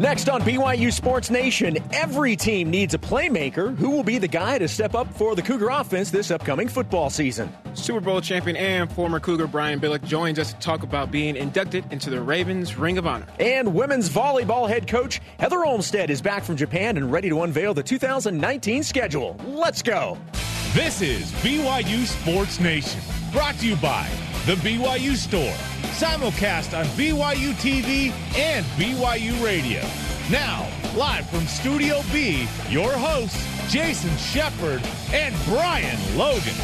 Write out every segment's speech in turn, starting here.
Next on BYU Sports Nation, every team needs a playmaker. Who will be the guy to step up for the Cougar offense this upcoming football season? Super Bowl champion and former Cougar Brian Billick joins us to talk about being inducted into the Ravens Ring of Honor. And women's volleyball head coach Heather Olmstead is back from Japan and ready to unveil the 2019 schedule. Let's go. This is BYU Sports Nation, brought to you by The BYU Store simulcast on BYU TV and BYU Radio. Now, live from Studio B, your hosts, Jason Shepard and Brian Logan.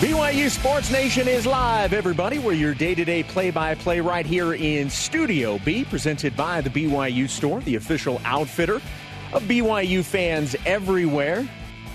BYU Sports Nation is live, everybody. We're your day to day play by play right here in Studio B, presented by the BYU Store, the official outfitter of BYU fans everywhere.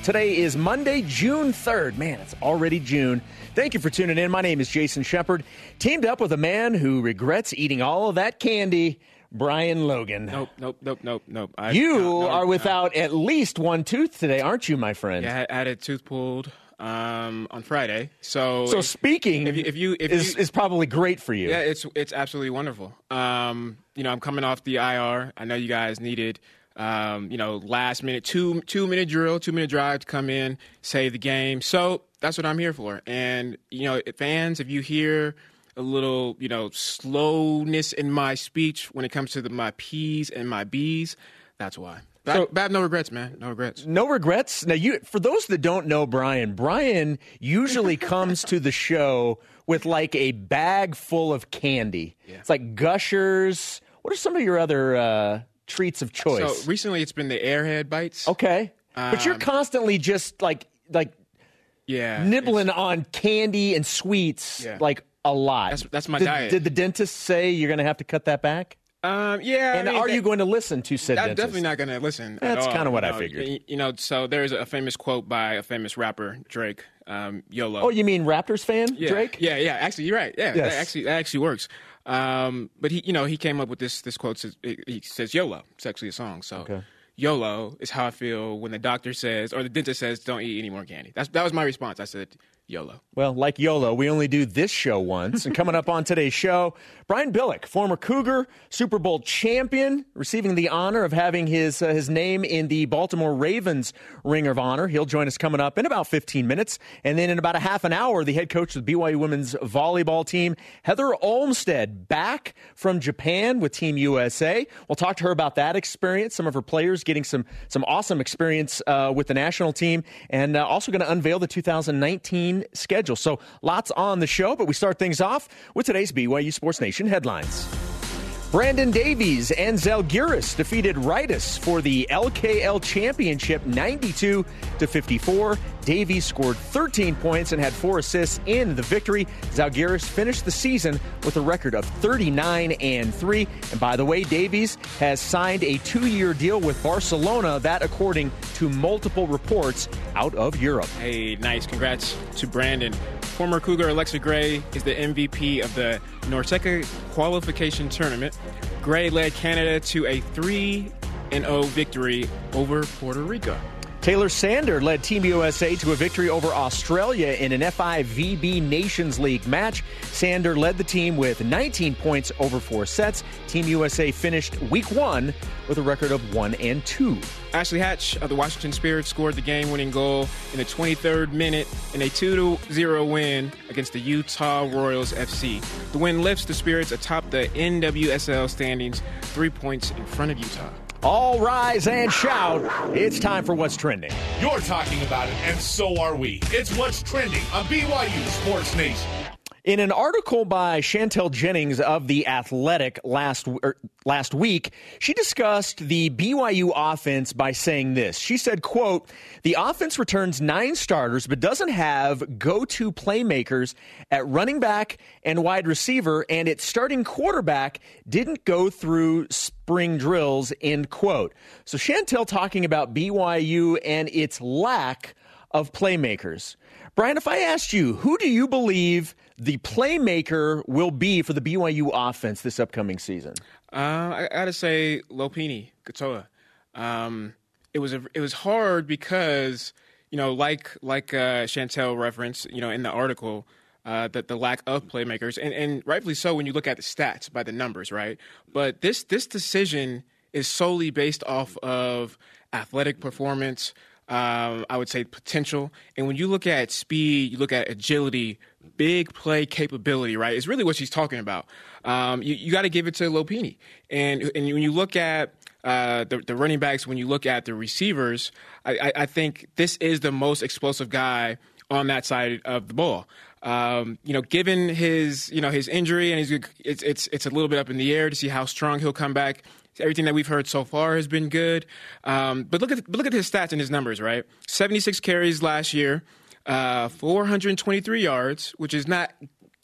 Today is Monday, June 3rd. Man, it's already June. Thank you for tuning in. My name is Jason Shepard. Teamed up with a man who regrets eating all of that candy, Brian Logan. Nope, nope, nope, nope, nope. I, you no, no, are without no. at least one tooth today, aren't you, my friend? Yeah, I had a tooth pulled um, on Friday. So, so speaking, if you, if you if is, you, is probably great for you. Yeah, it's it's absolutely wonderful. Um, you know, I'm coming off the IR. I know you guys needed um, you know, last minute, two two minute drill, two minute drive to come in, save the game. So that's what I'm here for. And you know, fans, if you hear a little, you know, slowness in my speech when it comes to the, my P's and my B's, that's why. So, have no regrets, man. No regrets. No regrets. Now, you for those that don't know Brian, Brian usually comes to the show with like a bag full of candy. Yeah. It's like Gushers. What are some of your other uh, treats of choice? So recently, it's been the Airhead bites. Okay, um, but you're um, constantly just like like yeah nibbling on candy and sweets yeah. like a lot. That's, that's my did, diet. Did the dentist say you're going to have to cut that back? Um, yeah. And I mean, are you going to listen to said I'm dentist? definitely not going to listen. That's kind of what I figured. You know, so there's a famous quote by a famous rapper, Drake, um, YOLO. Oh, you mean Raptors fan, yeah. Drake? Yeah, yeah. Actually, you're right. Yeah, yes. that actually that actually works. Um, but he, you know, he came up with this this quote. He says YOLO. It's actually a song. So okay. YOLO is how I feel when the doctor says or the dentist says don't eat any more candy. That's that was my response. I said YOLO. Well, like YOLO, we only do this show once. and coming up on today's show, Brian Billick, former Cougar, Super Bowl champion, receiving the honor of having his uh, his name in the Baltimore Ravens Ring of Honor. He'll join us coming up in about 15 minutes. And then in about a half an hour, the head coach of the BYU women's volleyball team, Heather Olmstead, back from Japan with Team USA. We'll talk to her about that experience, some of her players getting some, some awesome experience uh, with the national team, and uh, also going to unveil the 2019 schedule. So lots on the show, but we start things off with today's BYU Sports Nation headlines. Brandon Davies and Zalgiris defeated Rytas for the LKL Championship 92 to 54. Davies scored 13 points and had four assists in the victory. Zalgiris finished the season with a record of 39 and 3. And by the way, Davies has signed a 2-year deal with Barcelona, that according to multiple reports out of Europe. Hey, nice. Congrats to Brandon. Former Cougar Alexa Gray is the MVP of the NORCECA qualification tournament. Gray led Canada to a 3 0 victory over Puerto Rico. Taylor Sander led Team USA to a victory over Australia in an FIVB Nations League match. Sander led the team with 19 points over four sets. Team USA finished week one with a record of 1 and 2. Ashley Hatch of the Washington Spirit scored the game winning goal in the 23rd minute in a 2 0 win against the Utah Royals FC. The win lifts the Spirits atop the NWSL standings, three points in front of Utah. All rise and shout. It's time for What's Trending. You're talking about it, and so are we. It's What's Trending on BYU Sports Nation. In an article by Chantel Jennings of The Athletic last, er, last week, she discussed the BYU offense by saying this. She said, quote, the offense returns nine starters, but doesn't have go-to playmakers at running back and wide receiver, and its starting quarterback didn't go through spring drills, end quote. So Chantel talking about BYU and its lack of playmakers. Brian, if I asked you, who do you believe – the playmaker will be for the BYU offense this upcoming season? Uh, I got to say Lopini Katoa. Um, it was a, it was hard because you know, like like uh, Chantel referenced, you know, in the article. Uh, that the lack of playmakers, and, and rightfully so when you look at the stats by the numbers, right? But this this decision is solely based off of athletic performance. Um, I would say potential. And when you look at speed, you look at agility, big play capability, right? It's really what she's talking about. Um, you, you got to give it to Lopini. And and when you look at uh, the, the running backs, when you look at the receivers, I, I, I think this is the most explosive guy on that side of the ball. Um, you know, given his you know his injury and his it's it's it's a little bit up in the air to see how strong he'll come back. Everything that we've heard so far has been good, um, but look at but look at his stats and his numbers. Right, seventy six carries last year, uh, four hundred twenty three yards, which is not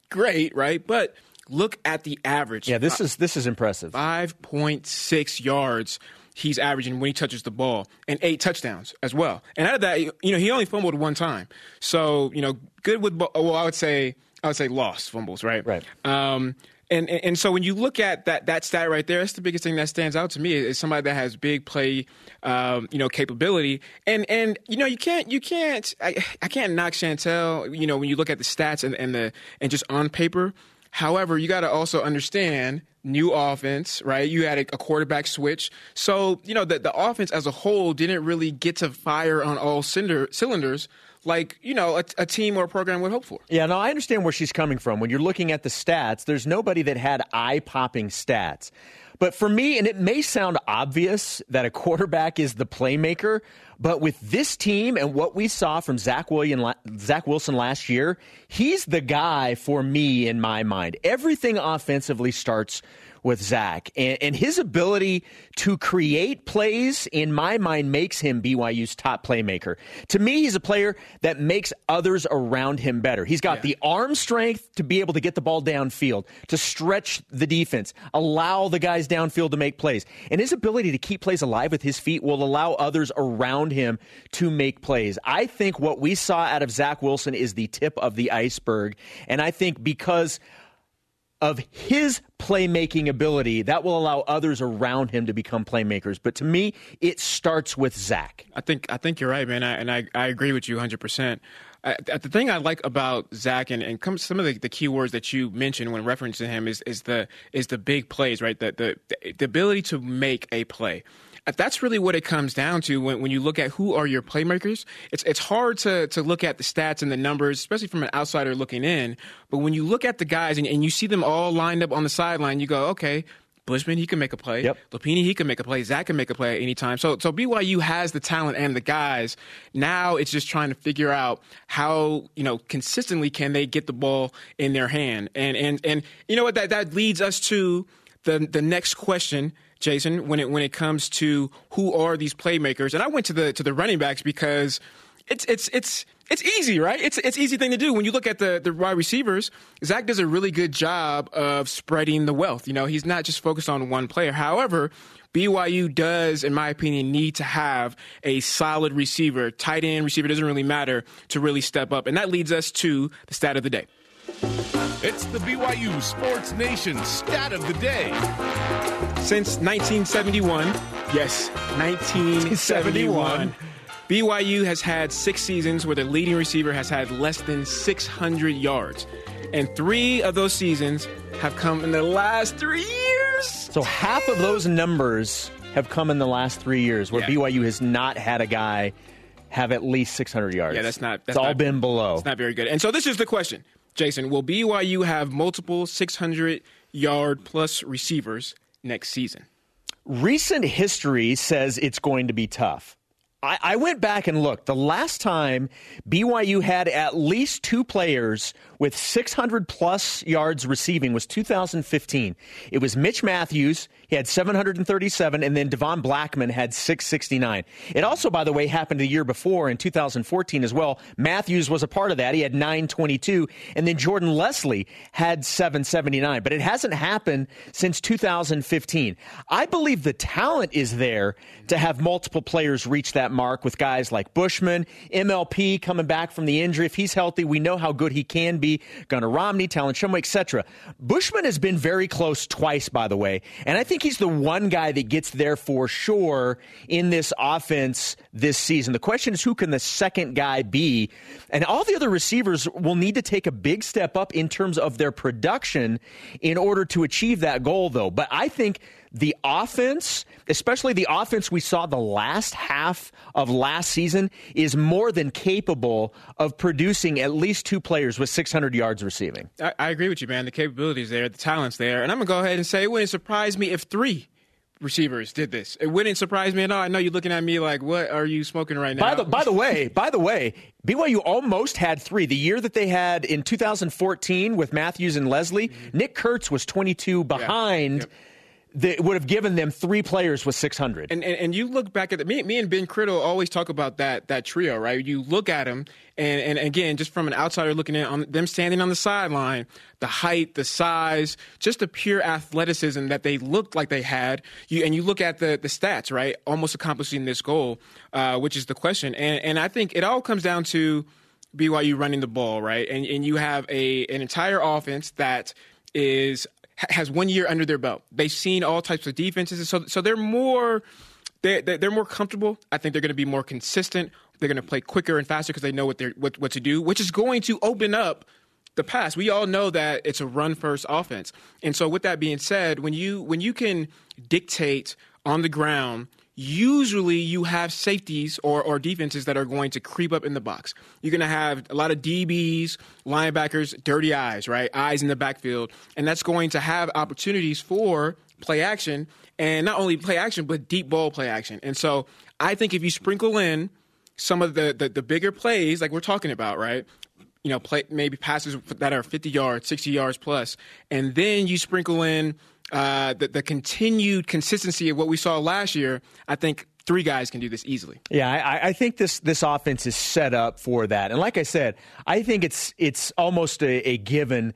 great, right? But look at the average. Yeah, this is this is impressive. Five point six yards he's averaging when he touches the ball, and eight touchdowns as well. And out of that, you know, he only fumbled one time. So you know, good with well, I would say I would say lost fumbles, right? Right. Um, and, and, and so when you look at that that stat right there, that's the biggest thing that stands out to me is somebody that has big play, um, you know, capability. And and you know you can't you can't I, I can't knock Chantel. You know when you look at the stats and, and the and just on paper. However, you got to also understand new offense, right? You had a, a, quarterback switch. So, you know, the, the offense as a whole didn't really get to fire on all cinder, cylinders like, you know, a, a, team or a program would hope for. Yeah, no, I understand where she's coming from. When you're looking at the stats, there's nobody that had eye popping stats. But for me, and it may sound obvious that a quarterback is the playmaker, but with this team and what we saw from Zach, William, Zach Wilson last year, he's the guy for me in my mind. Everything offensively starts with Zach. And, and, his ability to create plays, in my mind, makes him BYU's top playmaker. To me, he's a player that makes others around him better. He's got yeah. the arm strength to be able to get the ball downfield, to stretch the defense, allow the guys downfield to make plays. And his ability to keep plays alive with his feet will allow others around him to make plays. I think what we saw out of Zach Wilson is the tip of the iceberg. And I think because of his playmaking ability that will allow others around him to become playmakers. But to me, it starts with Zach. I think I think you're right, man, I, and I, I agree with you 100. percent uh, the thing I like about Zach and, and come, some of the, the key words that you mentioned when referencing him is, is the is the big plays, right? The, the the ability to make a play that's really what it comes down to when, when you look at who are your playmakers. It's it's hard to to look at the stats and the numbers, especially from an outsider looking in. But when you look at the guys and, and you see them all lined up on the sideline, you go, okay, Bushman, he can make a play. Yep. Lopini, he can make a play. Zach can make a play at any time. So, so BYU has the talent and the guys. Now it's just trying to figure out how you know consistently can they get the ball in their hand. And and and you know what that that leads us to the the next question Jason, when it when it comes to who are these playmakers. And I went to the to the running backs because it's it's it's it's easy, right? It's it's easy thing to do. When you look at the the wide receivers, Zach does a really good job of spreading the wealth. You know, he's not just focused on one player. However, BYU does, in my opinion, need to have a solid receiver, tight end receiver doesn't really matter to really step up. And that leads us to the stat of the day. It's the BYU Sports Nation stat of the day. Since 1971, yes, 1971, BYU has had six seasons where the leading receiver has had less than 600 yards. And three of those seasons have come in the last three years. So half of those numbers have come in the last three years where yeah. BYU has not had a guy have at least 600 yards. Yeah, that's not. That's it's all not, been below. It's not very good. And so this is the question Jason, will BYU have multiple 600 yard plus receivers next season? Recent history says it's going to be tough. I, I, went back and looked. The last time BYU had at least two players with 600 plus yards receiving was 2015. It was Mitch Matthews. He had 737, and then Devon Blackmon had 669. It also, by the way, happened the year before in 2014 as well. Mathews was a part of that. He had 922, and then Jordan Leslie had 779. But it hasn't happened since 2015. I believe the talent is there to have multiple players reach that mark with guys like Bushman, MLP coming back from the injury. If he's healthy, we know how good he can be. Gunnar Romney, Talon Shumway, etc. Bushman has been very close twice, by the way, and I think he's the one guy that gets there for sure in this offense this season. The question is, who can the second guy be? And all the other receivers will need to take a big step up in terms of their production in order to achieve that goal, though. But I think the offense, especially the offense we saw the last half of last season, is more than capable of producing at least two players with 600 yards receiving. I, I agree with you, man. The capabilities there, the talent's there, and I'm gonna go ahead and say it wouldn't surprise me if three receivers did this. It wouldn't surprise me at all. I know you're looking at me like, "What are you smoking right now?" By the by the way, by the way, BYU almost had three. The year that they had in 2014 with Mathews and Leslie, mm-hmm. Nick Kurtz was 22 behind. Yeah. Yep that would have given them three players with 600. And, and, and you look back at the, me, me and Ben Criddle always talk about that that trio, right? You look at them, and, and again, just from an outsider looking at on them standing on the sideline, the height, the size, just the pure athleticism that they looked like they had. You and you look at the the stats, right? Almost accomplishing this goal, uh, which is the question. And and I think it all comes down to BYU running the ball, right? And and you have a an entire offense that is has one year under their belt. They've seen all types of defenses, so so they're more they're, they're more comfortable. I think they're going to be more consistent. They're going to play quicker and faster because they know what they're what, what to do, which is going to open up the pass. We all know that it's a run first offense, and so with that being said, when you when you can dictate on the ground usually you have safeties or, or defenses that are going to creep up in the box. You're going to have a lot of DBs, linebackers, dirty eyes, right? Eyes in the backfield. And that's going to have opportunities for play action and not only play action, but deep ball play action. And so I think if you sprinkle in some of the, the, the bigger plays like we're talking about, right? You know, play maybe passes that are 50 yards, 60 yards plus, and then you sprinkle in uh, the, the continued consistency of what we saw last year, I think three guys can do this easily. Yeah, I, I, think this this offense is set up for that. And like I said, I think it's it's almost a, a given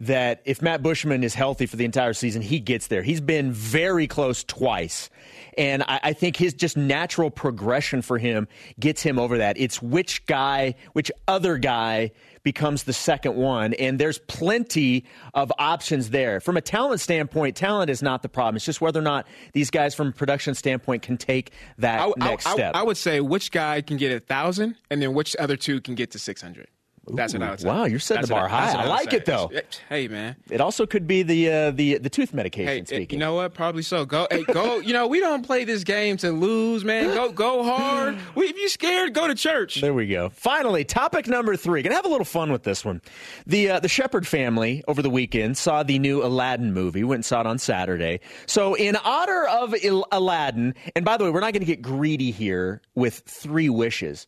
that if Matt Bushman is healthy for the entire season, he gets there. He's been very close twice. And I, I, think his just natural progression for him gets him over that. It's which guy, which other guy becomes the second one. And there's plenty of options there. From a talent standpoint, talent is not the problem. It's just whether or not these guys from a production standpoint can take that I, next I, step. I would say which guy can get a thousand and then which other two can get to 600. That's what I would say. Wow, you're setting That's the bar high. I, like it though. Hey man, it also could be the uh, the the tooth medication. Hey, speaking, it, you know what? Probably so. Go, hey, go. You know, we don't play this game to lose, man. Go, go hard. We, if you're scared, go to church. There we go. Finally, topic number three. Gonna have a little fun with this one. The uh, the Shepard family over the weekend saw the new Aladdin movie. Went and saw it on Saturday. So in honor of Il- Aladdin, and by the way, we're not going to get greedy here with three wishes.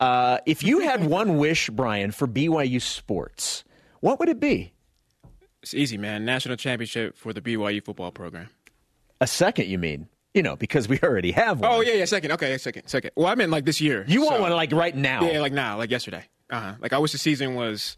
Uh, if you had one wish, Brian, for BYU sports, what would it be? It's easy, man. National championship for the BYU football program. A second, you mean? You know, because we already have one. Oh yeah, yeah, second. Okay, second, second. Well, I meant like this year. You want so, one like right now? Yeah, like now, like yesterday. Uh huh. Like I wish the season was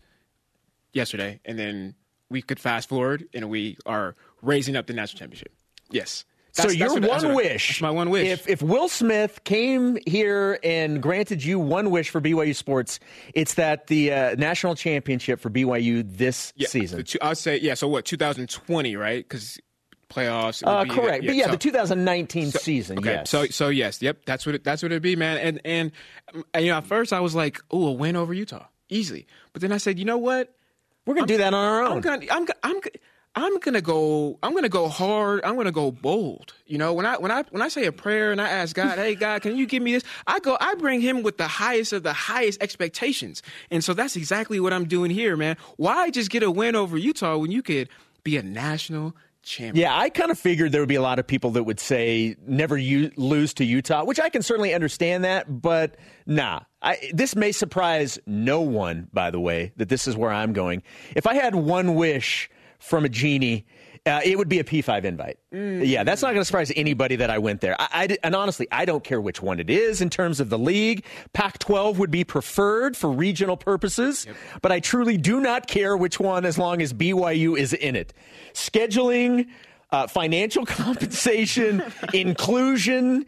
yesterday, and then we could fast forward, and we are raising up the national championship. Yes. That's, so your that's one wish, that's my one wish. If if Will Smith came here and granted you one wish for BYU sports, it's that the uh, national championship for BYU this yeah, season. Two, I'd say yeah. So what? 2020, right? Because playoffs. Uh, correct, yeah, but yeah, so, the 2019 so, season. Okay, yes. so so yes, yep. That's what it, that's what it'd be, man. And, and and you know, at first I was like, oh, a win over Utah, easily. But then I said, you know what? We're gonna I'm, do that on our own. I'm gonna, I'm, I'm, I'm gonna go. I'm gonna go hard. I'm gonna go bold. You know, when I when I when I say a prayer and I ask God, "Hey God, can you give me this?" I go. I bring Him with the highest of the highest expectations, and so that's exactly what I'm doing here, man. Why just get a win over Utah when you could be a national champion? Yeah, I kind of figured there would be a lot of people that would say never u- lose to Utah, which I can certainly understand that, but nah. I, this may surprise no one, by the way, that this is where I'm going. If I had one wish from a genie, uh, it would be a P5 invite. Mm. Yeah, that's not going to surprise anybody that I went there. I, I, and honestly, I don't care which one it is in terms of the league. Pac 12 would be preferred for regional purposes, yep. but I truly do not care which one as long as BYU is in it. Scheduling, uh, financial compensation, inclusion,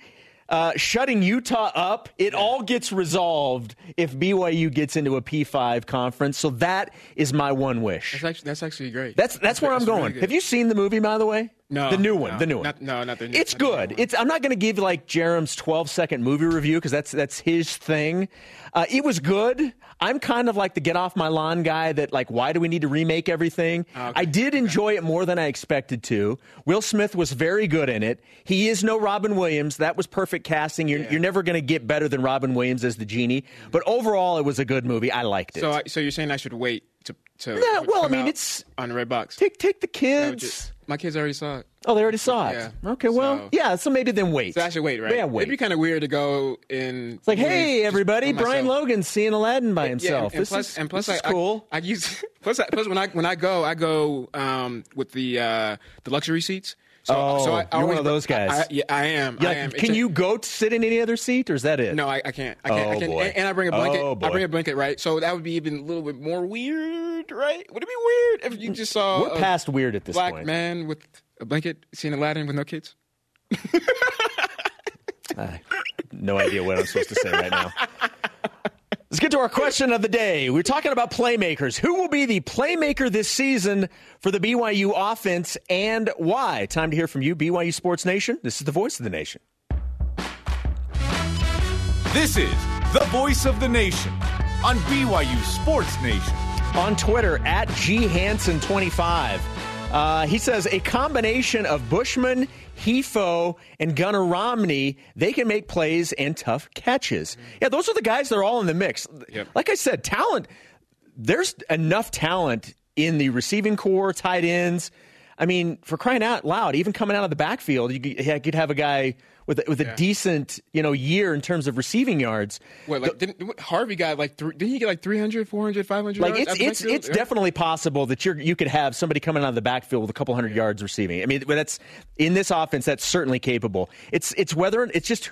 uh, shutting Utah up, it all gets resolved if BYU gets into a P5 conference. So that is my one wish. That's actually, that's actually great. That's that's, that's where I'm going. Really Have you seen the movie, by the way? No, the new one, no, the new one. Not, no, not the new. It's new good. one. It's. I'm not going to give like Jerem's 12 second movie review because that's that's his thing. Uh, it was good. I'm kind of like the get off my lawn guy that like why do we need to remake everything? Okay. I did enjoy it more than I expected to. Will Smith was very good in it. He is no Robin Williams. That was perfect casting. You're, Yeah. you're never going to get better than Robin Williams as the genie. But overall, it was a good movie. I liked it. So, I, so you're saying I should wait to to? Yeah, well, I mean, it's- on the red box. take take the kids. My kids already saw it. Oh, they already saw it. Yeah. Okay, well, So- yeah. So maybe then wait. So I should wait, right? Yeah, wait. It'd be kind of weird to go in. It's like, hey, everybody, Brian Logan. Logan's seeing Aladdin by himself. Yeah, and, and this plus, is, and plus, this is I, cool. I, I use plus, I, plus when I when I go, I go um, with the uh, the luxury seats. So, Oh, so I, I you're one of those guys. I, I, yeah, I am. Yeah, I am. can a- you go to sit in any other seat, or is that it? No, I, I can't. I can't. Oh, I can, boy. And, and I bring a blanket. Oh, boy. I bring a blanket, right? So that would be even a little bit more weird, right? Would it be weird if you just saw We're a past weird at this black point. man with a blanket seeing Aladdin with no kids? No idea what I'm supposed to say right now. Let's get to our question of the day. We're talking about playmakers. Who will be the playmaker this season for the BYU offense and why? Time to hear from you, BYU Sports Nation. This is the voice of the nation. This is the voice of the nation on BYU Sports Nation. On Twitter at ghanson25. Uh, he says a combination of Bushman, Hifo, and Gunnar Romney, they can make plays and tough catches. Yeah, those are the guys that are all in the mix. Yep. Like I said, talent. There's enough talent in the receiving corps, tight ends. I mean, for crying out loud, even coming out of the backfield, you could, you could have a guy with a, with a Yeah. decent you know year in terms of receiving yards. What, like, didn't, what- Harvey got like, three, didn't he get like 300, 400, 500 Like yards it's it's it's Yeah. definitely possible that you're you could have somebody coming out of the backfield with a couple hundred yards receiving. I mean, that's in this offense that's certainly capable. It's it's whether it's just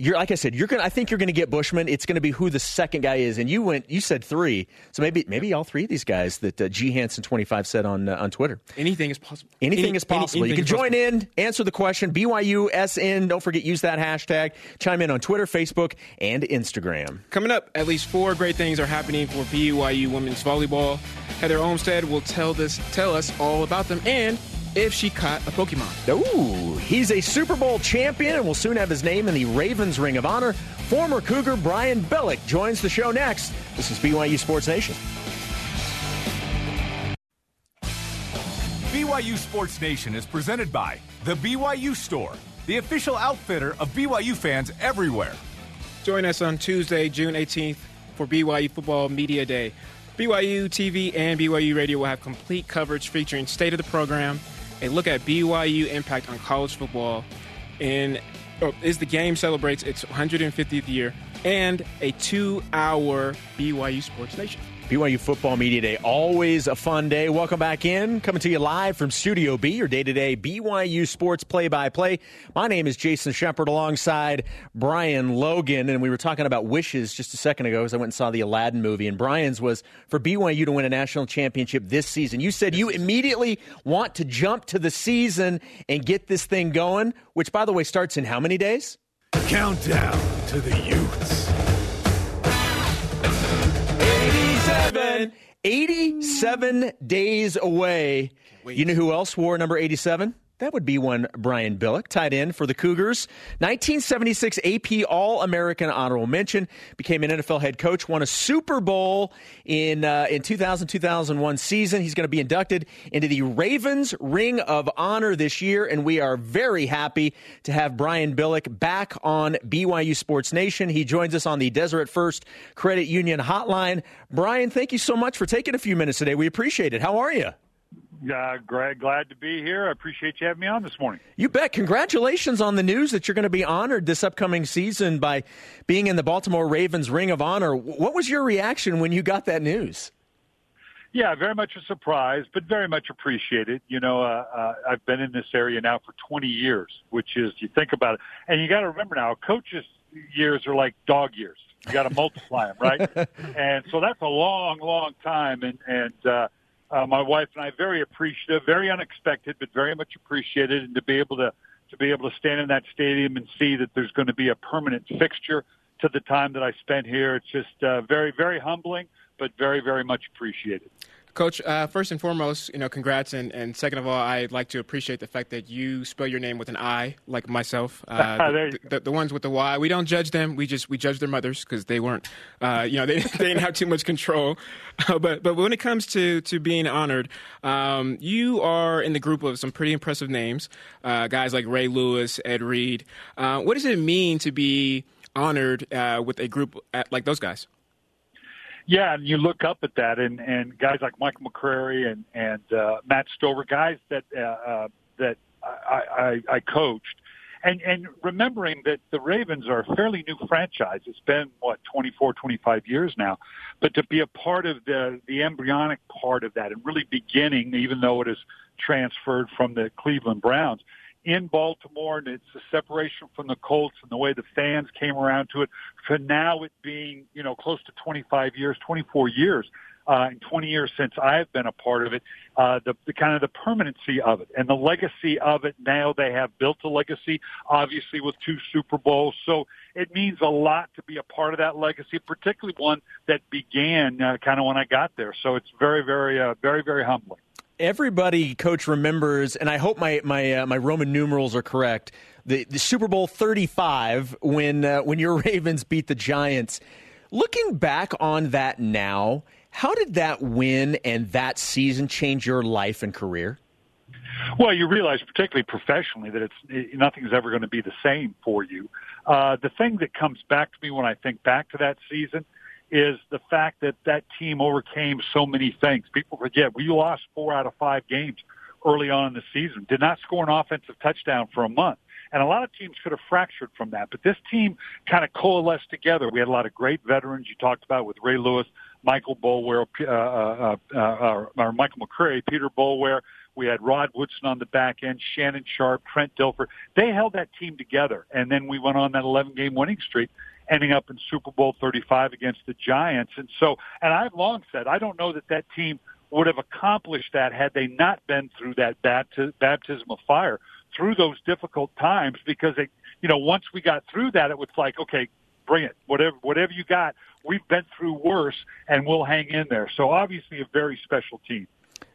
you're like I said, you're gonna I think you're gonna get Bushman. It's gonna be who the second guy is, and you went you said three, so maybe maybe all three of these guys that uh, G Hansen twenty five said on uh, on Twitter. Anything is possible. Anything Any- is possible. any- you can anything join in, answer the question, BYUSN. Don't forget, use that hashtag. Chime in on Twitter, Facebook, and Instagram. Coming up, at least four great things are happening for BYU women's volleyball. Heather Olmstead will tell this tell us all about them and if she caught a Pokemon. Ooh, he's a Super Bowl champion and will soon have his name in the Ravens Ring of Honor. Former Cougar Brian Billick joins the show next. This is BYU Sports Nation. BYU Sports Nation is presented by The BYU Store, the official outfitter of BYU fans everywhere. Join us on Tuesday, June 18th for BYU Football Media Day. BYU TV and BYU Radio will have complete coverage featuring state of the program, a look at BYU impact on college football, and oh, as the game celebrates its 150th year, and a two-hour BYU Sports Nation. BYU Football Media Day, always a fun day. Welcome back in. Coming to you live from Studio B, your day to day BYU Sports play by play. My name is Jason Shepard alongside Brian Logan, and we were talking about wishes just a second ago as I went and saw the Aladdin movie. And Brian's was for BYU to win a national championship this season. You said you immediately want to jump to the season and get this thing going, which, by the way, starts in how many days? Countdown to the Utes. 87. 87 days away. You know who else wore number 87? That would be one Brian Billick, tight end for the Cougars. 1976 AP All American honorable mention, became an NFL head coach, won a Super Bowl in uh, in 2000 2001 season. He's going to be inducted into the Ravens Ring of Honor this year, and we are very happy to have Brian Billick back on BYU Sports Nation. He joins us on the Deseret First Credit Union Hotline. Brian, thank you so much for taking a few minutes today. We appreciate it. How are you? Uh, Greg, glad to be here. I appreciate you having me on this morning. You bet. Congratulations on the news that you're going to be honored this upcoming season by being in the Baltimore Ravens Ring of Honor. What was your reaction when you got that news? Yeah, very much a surprise, but very much appreciated. You know, uh, uh, I've been in this area now for 20 years, which is, you think about it, and you got to remember now, coaches' years are like dog years. You got to multiply them, right? and so that's a long, long time. And, and, uh, uh, my wife and I very appreciative, very unexpected, but very much appreciated, and to be able to to be able to stand in that stadium and see that there's going to be a permanent fixture to the time that I spent here. It's just uh, very, very humbling, but very, very much appreciated. Coach, uh, first and foremost, you know, congrats, and, and second of all, I'd like to appreciate the fact that you spell your name with an I, like myself. Uh, the, the, the, ones with the Y, we don't judge them. We just we judge their mothers because they weren't, uh, you know, they, they didn't have too much control. but but when it comes to to being honored, um, you are in the group of some pretty impressive names, uh, guys like Ray Lewis, Ed Reed. Uh, what does it mean to be honored uh, with a group at, like those guys? Yeah, and you look up at that, and and guys like Michael McCrary and and uh, Matt Stover, guys that uh, uh, that I, I, I coached, and and remembering that the Ravens are a fairly new franchise. It's been what 24, 25 years now, but to be a part of the the embryonic part of that and really beginning, even though it is transferred from the Cleveland Browns in Baltimore, and it's the separation from the Colts and the way the fans came around to it. For now, it being you know close to 25 years, 24 years, uh, and 20 years since I've been a part of it. Uh, the, the kind of the permanency of it and the legacy of it. Now they have built a legacy, obviously with two Super Bowls. So it means a lot to be a part of that legacy, particularly one that began uh, kind of when I got there. So it's very, very, uh, very, very humbling everybody, coach, remembers, and I hope my my uh, my Roman numerals are correct. The, the Super Bowl thirty five when uh, when your Ravens beat the Giants. Looking back on that now, how did that win and that season change your life and career? Well, you realize, particularly professionally, that it's it, nothing's ever going to be the same for you. Uh, the thing that comes back to me when I think back to that season is the fact that that team overcame so many things. People forget we lost four out of five games early on in the season, did not score an offensive touchdown for a month. And a lot of teams could have fractured from that. But this team kind of coalesced together. We had a lot of great veterans you talked about with Ray Lewis, Michael Boulware, uh, uh, uh, uh, or Michael McCrary, Peter Boulware. We had Rod Woodson on the back end, Shannon Sharpe, Trent Dilfer. They held that team together. And then we went on that 11 game winning streak ending up in Super Bowl 35 against the Giants. And so, and I've long said, I don't know that that team would have accomplished that had they not been through that baptism of fire through those difficult times because it, you know, once we got through that, it was like, okay, bring it. Whatever, whatever you got, we've been through worse and we'll hang in there. So obviously a very special team.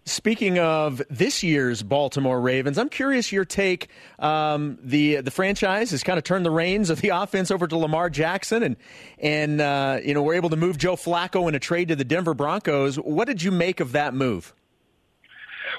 Speaking of this year's Baltimore Ravens, I'm curious your take. Um, the the franchise has kind of turned the reins of the offense over to Lamar Jackson, and and uh, you know we're able to move Joe Flacco in a trade to the Denver Broncos. What did you make of that move?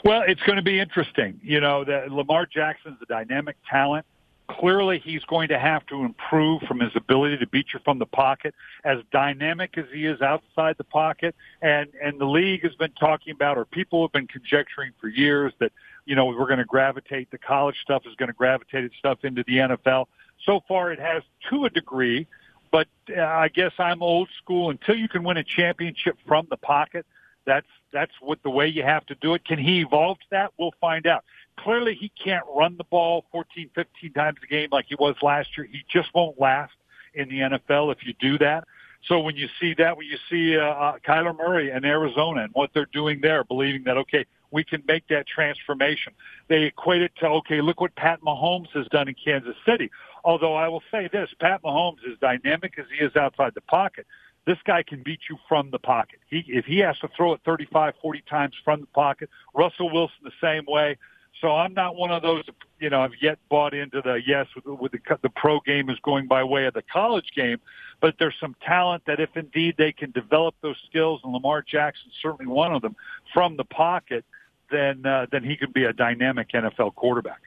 Well, it's going to be interesting. You know, the, Lamar Jackson's a dynamic talent. Clearly, he's going to have to improve from his ability to beat you from the pocket, as dynamic as he is outside the pocket. And and the league has been talking about, or people have been conjecturing for years that you know we're going to gravitate. The college stuff is going to gravitate its stuff into the NFL. So far, it has to a degree, but uh, I guess I'm old school. Until you can win a championship from the pocket, that's that's what the way you have to do it. Can he evolve to that? We'll find out clearly he can't run the ball 14, 15 times a game like he was last year. He just won't last in the NFL if you do that. So when you see that, when you see uh, uh, Kyler Murray in Arizona and what they're doing there, believing that okay, we can make that transformation. They equate it to okay, look what Pat Mahomes has done in Kansas City. Although I will say this, Pat Mahomes is dynamic as he is outside the pocket. This guy can beat you from the pocket. He if he has to throw it 35, 40 times from the pocket. Russell Wilson the same way. So I'm not one of those, you know, I've yet bought into the yes with, the, the pro game is going by way of the college game, but there's some talent that if indeed they can develop those skills, and Lamar Jackson's certainly one of them from the pocket, then uh, then he could be a dynamic NFL quarterback.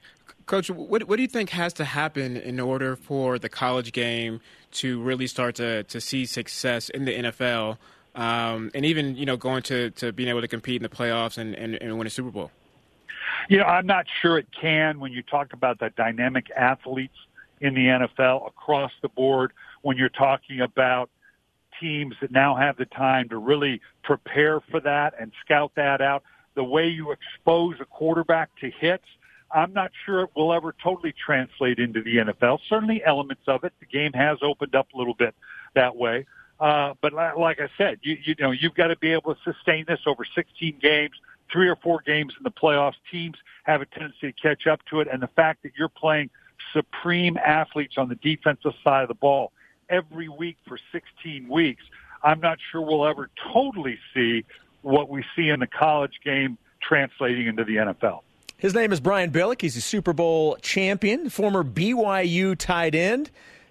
Coach, what what do you think has to happen in order for the college game to really start to to see success in the NFL, um, and even you know going to to being able to compete in the playoffs and, and, and win a Super Bowl? You know, I'm not sure it can when you talk about the dynamic athletes in the NFL across the board, when you're talking about teams that now have the time to really prepare for that and scout that out, the way you expose a quarterback to hits, I'm not sure it will ever totally translate into the NFL. Certainly elements of it. The game has opened up a little bit that way. Uh, but like I said, you, you know, you've got to be able to sustain this over 16 games three or four games in the playoffs, teams have a tendency to catch up to it. And the fact that you're playing supreme athletes on the defensive side of the ball every week for 16 weeks, I'm not sure we'll ever totally see what we see in the college game translating into the NFL. His name is Brian Billick. He's a Super Bowl champion, former BYU tight end,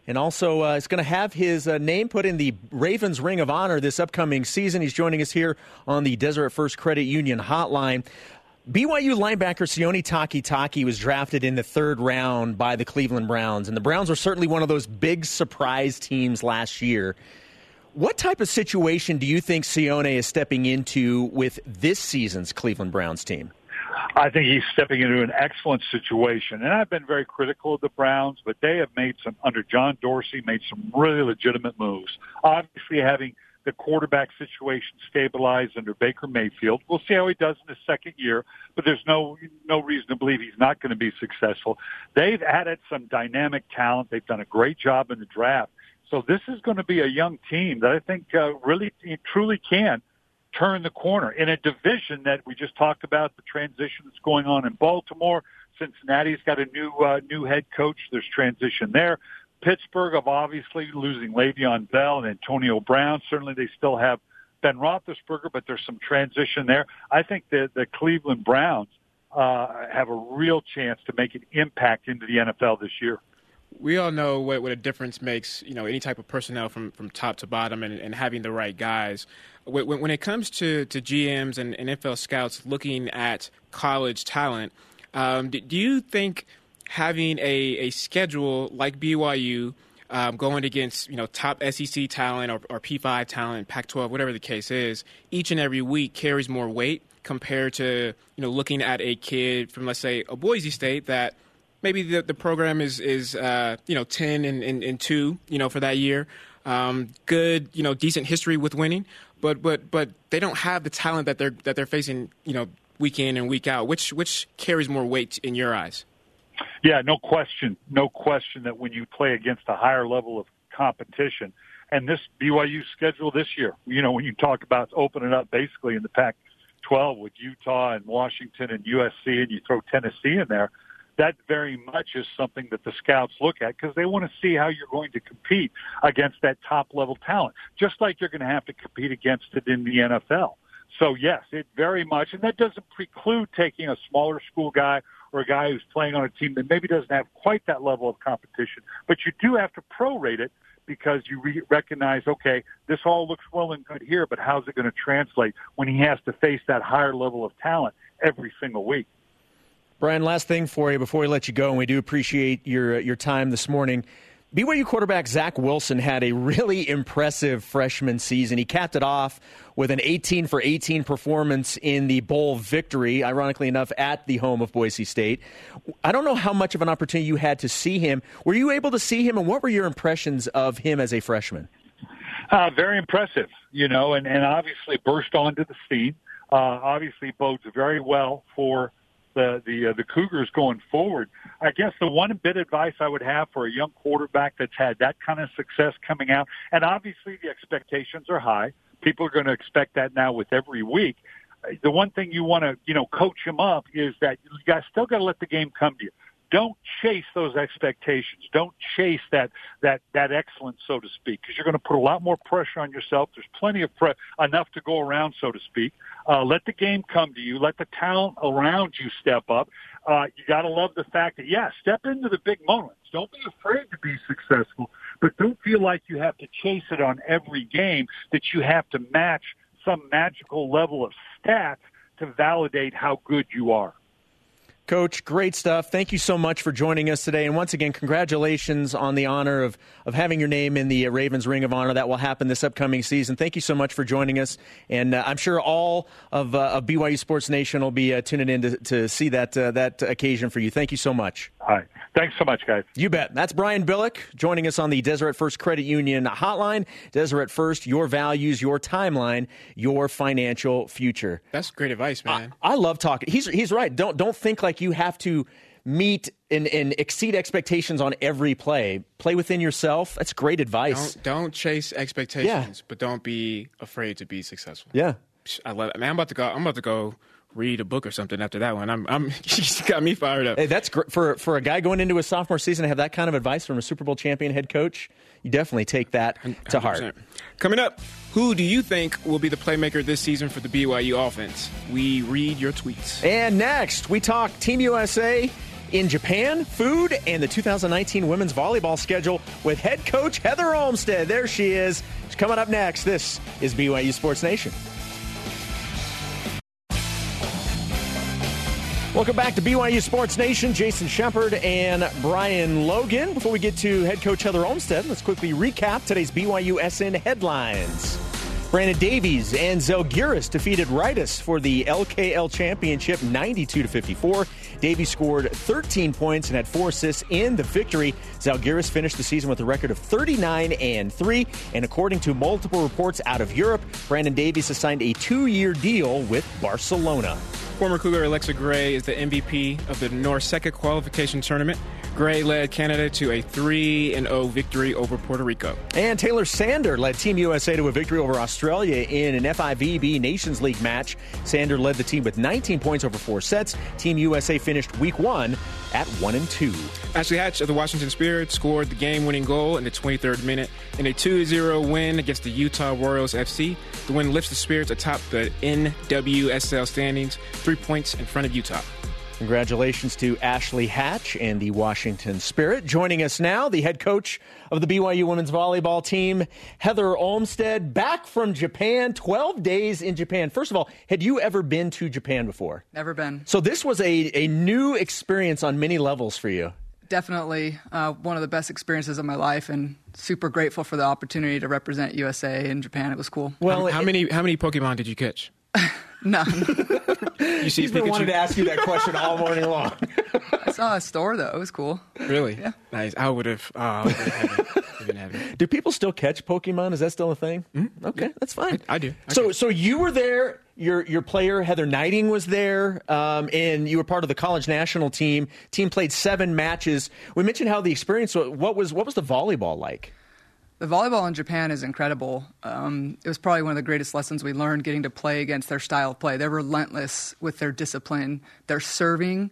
and also uh, is going to have his uh, name put in the Ravens Ring of Honor this upcoming season. He's joining us here on the Deseret First Credit Union hotline. BYU linebacker Sione Takitaki was drafted in the third round by the Cleveland Browns, and the Browns were certainly one of those big surprise teams last year. What type of situation do you think Sione is stepping into with this season's Cleveland Browns team? I think he's stepping into an excellent situation. And I've been very critical of the Browns, but they have made some, under John Dorsey, made some really legitimate moves. Obviously having – the quarterback situation stabilized under Baker Mayfield. We'll see how he does in his second year, but there's no no reason to believe he's not going to be successful. They've added some dynamic talent. They've done a great job in the draft. So this is going to be a young team that I think uh, really truly can turn the corner in a division that we just talked about the transition that's going on in Baltimore. Cincinnati's got a new uh, new head coach. There's transition there. Pittsburgh of obviously losing Le'Veon Bell and Antonio Brown. Certainly they still have Ben Roethlisberger, but there's some transition there. I think that the Cleveland Browns uh, have a real chance to make an impact into the NFL this year. We all know what, what a difference makes, you know, any type of personnel from, from top to bottom and, and having the right guys. When, when it comes to, to GMs and, and NFL scouts looking at college talent, um, do, do you think – having a, a schedule like BYU um, going against you know top SEC talent or, or P5 talent, Pac-12, whatever the case is, each and every week carries more weight compared to you know looking at a kid from let's say a Boise State that maybe the, the program is is uh, you know ten and, and, and, two you know for that year, um, good you know decent history with winning, but but but they don't have the talent that they're that they're facing you know week in and week out. Which which carries more weight in your eyes? Yeah, no question. No question that when you play against a higher level of competition, and this BYU schedule this year, you know, when you talk about opening up basically in the Pac 12 with Utah and Washington and USC, and you throw Tennessee in there, that very much is something that the scouts look at because they want to see how you're going to compete against that top level talent, just like you're going to have to compete against it in the NFL. So yes, it very much, and that doesn't preclude taking a smaller school guy or a guy who's playing on a team that maybe doesn't have quite that level of competition. But you do have to prorate it because you re- recognize, okay, this all looks well and good here, but how's it going to translate when he has to face that higher level of talent every single week? Brian, last thing for you before we let you go, and we do appreciate your your time this morning. BYU quarterback Zach Wilson had a really impressive freshman season. He capped it off with an 18 for 18 performance in the bowl victory, ironically enough, at the home of Boise State. I don't know how much of an opportunity you had to see him. Were you able to see him, and what were your impressions of him as a freshman? Uh, very impressive, you know, and, and obviously burst onto the scene. Uh, obviously bodes very well for the the uh, the Cougars going forward. I guess the one bit of advice I would have for a young quarterback that's had that kind of success coming out, and obviously the expectations are high. People are going to expect that now with every week. The one thing you want to you know coach him up is that you guys still got to let the game come to you don't chase those expectations. Don't chase that that that excellence, so to speak, because you're going to put a lot more pressure on yourself. There's plenty of pre- enough to go around, so to speak. Uh, let the game come to you. Let the talent around you step up. Uh, you got to love the fact that yeah, step into the big moments. Don't be afraid to be successful, but don't feel like you have to chase it on every game. That you have to match some magical level of stats to validate how good you are. Coach, great stuff. Thank you so much for joining us today. And once again, congratulations on the honor of, of having your name in the Ravens Ring of Honor. That will happen this upcoming season. Thank you so much for joining us. And uh, I'm sure all of, uh, of, BYU Sports Nation will be uh, tuning in to, to see that, uh, that occasion for you. Thank you so much. Hi. Thanks so much, guys. You bet. That's Brian Billick joining us on the Deseret First Credit Union hotline. Deseret First, your values, your timeline, your financial future. That's great advice, man. I, I love talking. He's, he's right. Don't, don't think like you have to meet and, and, exceed expectations on every play. Play within yourself. That's great advice. Don't, don't chase expectations, yeah. but don't be afraid to be successful. Yeah. I love. it. Man, I'm about to go. I'm about to go read a book or something after that one. I'm, I'm she's got me fired up. Hey, that's great for for a guy going into his sophomore season to have that kind of advice from a Super Bowl champion head coach. You definitely take that to heart. 100%. Coming up, who do you think will be the playmaker this season for the BYU offense? We read your tweets. And next, we talk Team USA in Japan, food, and the 2019 women's volleyball schedule with head coach Heather Olmstead. There she is. She's coming up next. This is BYU Sports Nation. Welcome back to BYU Sports Nation. Jason Shepard and Brian Logan. Before we get to head coach Heather Olmstead, let's quickly recap today's BYU SN headlines. Brandon Davies and Zalgiris defeated Rytas for the LKL Championship 92 to 54. Davies scored 13 points and had four assists in the victory. Zalgiris finished the season with a record of 39 and 3. And according to multiple reports out of Europe, Brandon Davies has signed a two year deal with Barcelona. Former Cougar Alexa Gray is the MVP of the NORCECA qualification tournament. Gray led Canada to a 3 0 victory over Puerto Rico. And Taylor Sander led Team USA to a victory over Australia in an FIVB Nations League match. Sander led the team with 19 points over four sets. Team USA finished week one at 1 and 2. Ashley Hatch of the Washington Spirit scored the game winning goal in the 23rd minute in a 2 0 win against the Utah Royals FC. The win lifts the Spirits atop the NWSL standings, three points in front of Utah. Congratulations to Ashley Hatch and the Washington Spirit. Joining us now, the head coach of the BYU women's volleyball team, Heather Olmstead, back from Japan, 12 days in Japan. First of all, had you ever been to Japan before? Never been. So this was a, a new experience on many levels for you. Definitely uh, one of the best experiences of my life, and super grateful for the opportunity to represent USA in Japan. It was cool. Well, how, how many how many Pokemon did you catch? None. You see He's been wanting to ask you that question all morning long. I saw a store though. It was cool. Really? Yeah. Nice. I would have. Oh, I would have been heaven. Do people still catch Pokemon? Is that still a thing? Okay, that's fine. Mm-hmm. I- I do. I so, do. so you were there. Your your player Heather Gneiting was there, um, and you were part of the college national team. Team played seven matches. We mentioned how the experience. What was what was the volleyball like? The volleyball in Japan is incredible. Um, it was probably one of the greatest lessons we learned getting to play against their style of play. They're relentless with their discipline, their serving,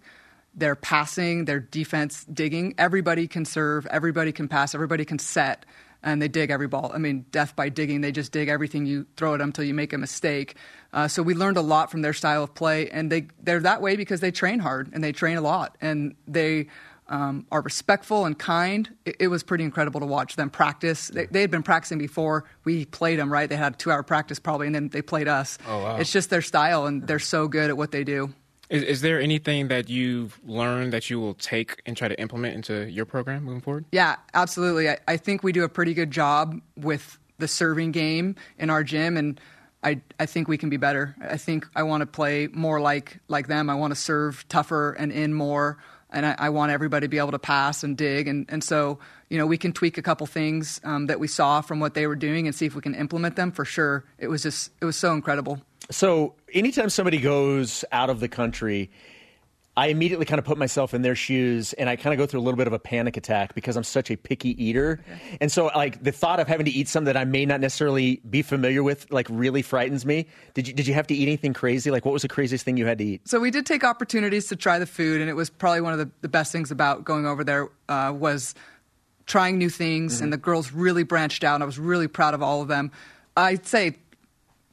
their passing, their defense digging. Everybody can serve, everybody can pass, everybody can set, and they dig every ball. I mean, death by digging. They just dig everything you throw at them until you make a mistake. Uh, so we learned a lot from their style of play, and they they're that way because they train hard and they train a lot, and they um, are respectful and kind. It, it was pretty incredible to watch them practice. They, they had been practicing before we played them, right? They had a two hour practice probably, and then they played us. Oh, wow. It's just their style, and they're so good at what they do. Is, is there anything that you've learned that you will take and try to implement into your program moving forward? Yeah, absolutely. I, I think we do a pretty good job with the serving game in our gym, and I, I think we can be better. I think I want to play more like like them. I want to serve tougher and in more, and I, I want everybody to be able to pass and dig. And, and so, you know, we can tweak a couple things um, that we saw from what they were doing and see if we can implement them for sure. It was just, it was so incredible. So, anytime somebody goes out of the country, I immediately kind of put myself in their shoes and I kind of go through a little bit of a panic attack because I'm such a picky eater. And so, like, the thought of having to eat something that I may not necessarily be familiar with, like, really frightens me. Did you, did you have to eat anything crazy? Like, what was the craziest thing you had to eat? So we did take opportunities to try the food, and it was probably one of the, the best things about going over there uh, was trying new things. And the girls really branched out. And I was really proud of all of them. I'd say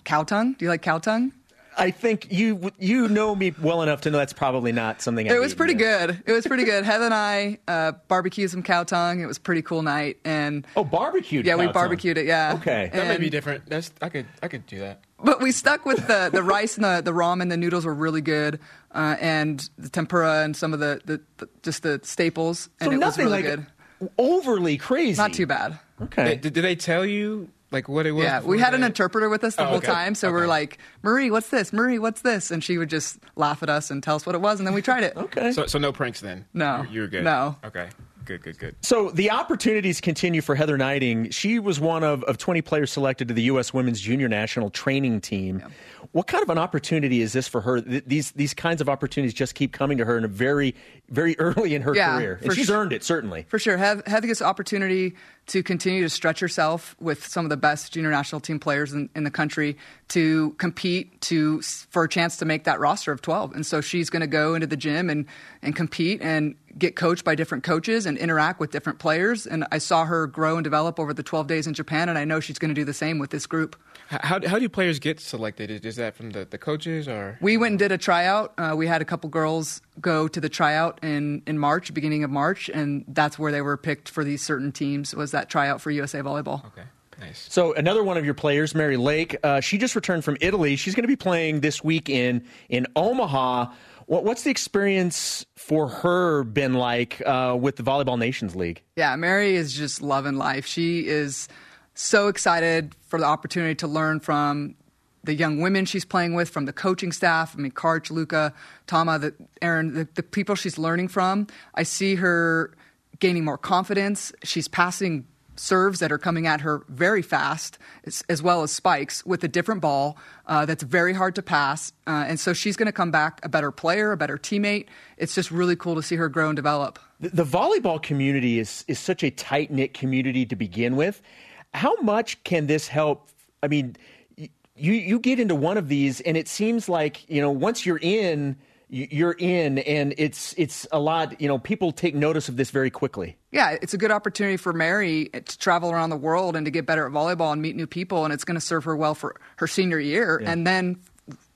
cow tongue. Do you like cow tongue? I think you you know me well enough to know that's probably not something. I've It was eaten pretty yet. good. It was pretty good. Heather and I uh, barbecued some cow tongue. It was a pretty cool night, and Oh, barbecued. yeah, we cow tongue. barbecued it. Yeah. Okay. That may be different. That's I could I could do that. But we stuck with the, the rice and the, the ramen. The noodles were really good, uh, and the tempura and some of the, the, the just the staples. And So it was nothing really like good. overly crazy. Not too bad. Okay. Did, did they tell you like what it was? Yeah, we had an interpreter with us the Oh, whole okay. time, so we're like, Marie, what's this? Marie, what's this? And she would just laugh at us and tell us what it was, and then we tried it. okay. So so no pranks then. No. you, you were good. No. Okay. Good. Good. Good. So the opportunities continue for Heather Gneiting. She was one of, of 20 players selected to the U.S. Women's Junior National Training Team. What kind of an opportunity is this for her? Th- These these kinds of opportunities just keep coming to her in a very very early in her Yeah, career, and she's su- earned it certainly. For sure. Have, have this opportunity to continue to stretch herself with some of the best junior national team players in, in the country to compete to for a chance to make that roster of 12. And so she's going to go into the gym and and compete and get coached by different coaches and interact with different players. And I saw her grow and develop over the 12 days in Japan, and I know she's going to do the same with this group. How, how do players get selected? Is that from the, the coaches or? We went and did a tryout. Uh, we had a couple girls go to the tryout in, in March, beginning of March, and that's where they were picked for these certain teams. Was that tryout for USA Volleyball? Okay. Nice. So another one of your players, Mary Lake, uh, she just returned from Italy. She's going to be playing this week in in Omaha. What, what's the experience for her been like uh, with the Volleyball Nations League? Yeah, Mary is just loving life. She is so excited for the opportunity to learn from the young women she's playing with, from the coaching staff. I mean, Karch, Luca, Tama, the, Aaron, the, the people she's learning from. I see her gaining more confidence. She's passing serves that are coming at her very fast, as, as well as spikes with a different ball uh, that's very hard to pass. Uh, and so she's going to come back a better player, a better teammate. It's just really cool to see her grow and develop. The, the volleyball community is, is such a tight knit community to begin with. How much can this help? I mean, you, you get into one of these, and it seems like, you know, once you're in, you're in and it's it's a lot you know people take notice of this very quickly. Yeah it's a good opportunity for mary to travel around the world and to get better at volleyball and meet new people and it's going to serve her well for her senior year yeah. and then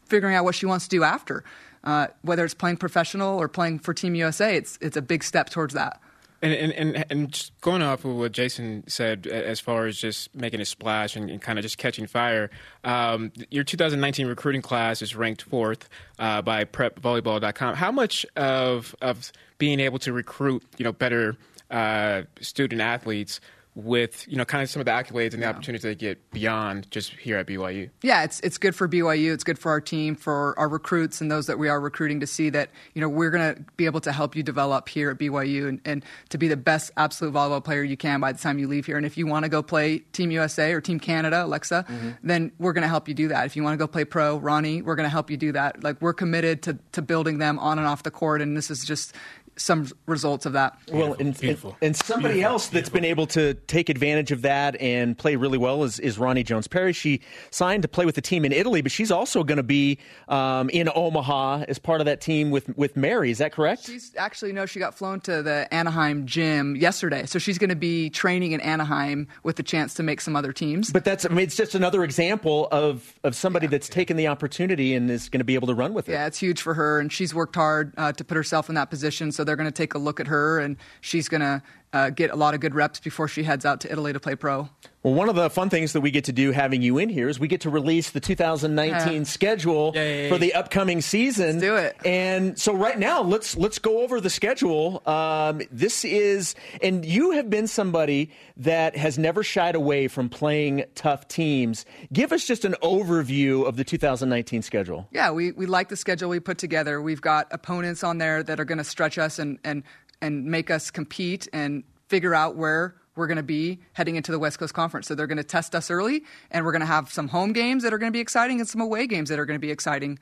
figuring out what she wants to do after. Uh, whether it's playing professional or playing for team usa it's it's a big step towards that and, and and and just going off of what Jason said, as far as just making a splash and, and kind of just catching fire, um, your 2019 recruiting class is ranked fourth uh, by PrepVolleyball.com. How much of of being able to recruit, you know, better uh, student athletes with you know kind of some of the accolades and the yeah. opportunities they get beyond just here at BYU. Yeah, it's it's good for BYU. It's good for our team, for our recruits, and those that we are recruiting to see that you know we're going to be able to help you develop here at BYU and, and to be the best absolute volleyball player you can by the time you leave here. And if you want to go play Team USA or Team Canada, Alexa, mm-hmm. then we're going to help you do that. If you want to go play pro, Roni, we're going to help you do that. Like we're committed to to building them on and off the court, and this is just some results of that. Well, and, and, and somebody Beautiful. else that's been able to take advantage of that and play really well is, is Roni Jones Perry. She signed to play with the team in Italy, but she's also going to be um, in Omaha as part of that team with with Mary. Is that correct? She's actually no. She got flown to the Anaheim gym yesterday, so she's going to be training in Anaheim with the chance to make some other teams. But that's I mean, it's just another example of of somebody yeah. that's taken the opportunity and is going to be able to run with it. Yeah, it's huge for her, and she's worked hard uh, to put herself in that position. So they're going to take a look at her, and she's going to uh, get a lot of good reps before she heads out to Italy to play pro. Well, one of the fun things that we get to do having you in here is we get to release the 2019 schedule Yay. for the upcoming season. Let's do it. And so right now, let's let's go over the schedule. Um, this is, and you have been somebody that has never shied away from playing tough teams. Give us just an overview of the 2019 schedule. Yeah, we, we like the schedule we put together. We've got opponents on there that are going to stretch us and, and and make us compete and figure out where we're going to be heading into the West Coast Conference. So they're going to test us early, and we're going to have some home games that are going to be exciting and some away games that are going to be exciting.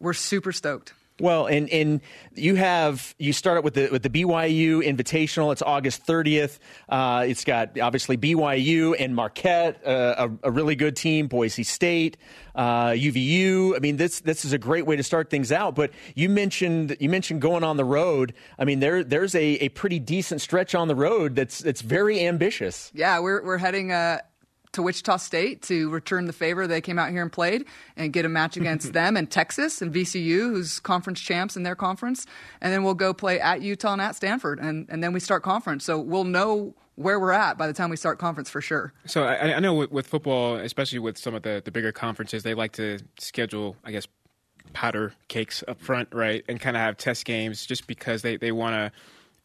We're super stoked. Well, and and you have you start out with the with the BYU Invitational. It's August 30th. Uh, it's got obviously BYU and Marquette, uh, a, a, really good team. Boise State, uh, UVU. I mean, this this is a great way to start things out. But you mentioned you mentioned going on the road. I mean, there there's a, a pretty decent stretch on the road that's that's very ambitious. Yeah, we're we're heading uh, to Wichita State to return the favor. They came out here and played and get a match against them and Texas and VCU, who's conference champs in their conference. And then we'll go play at Utah and at Stanford. And, and then we start conference. So we'll know where we're at by the time we start conference for sure. So I, I know with, with, football, especially with some of the, the bigger conferences, they like to schedule, I guess, powder cakes up front, right? And kind of have test games just because they, they want to –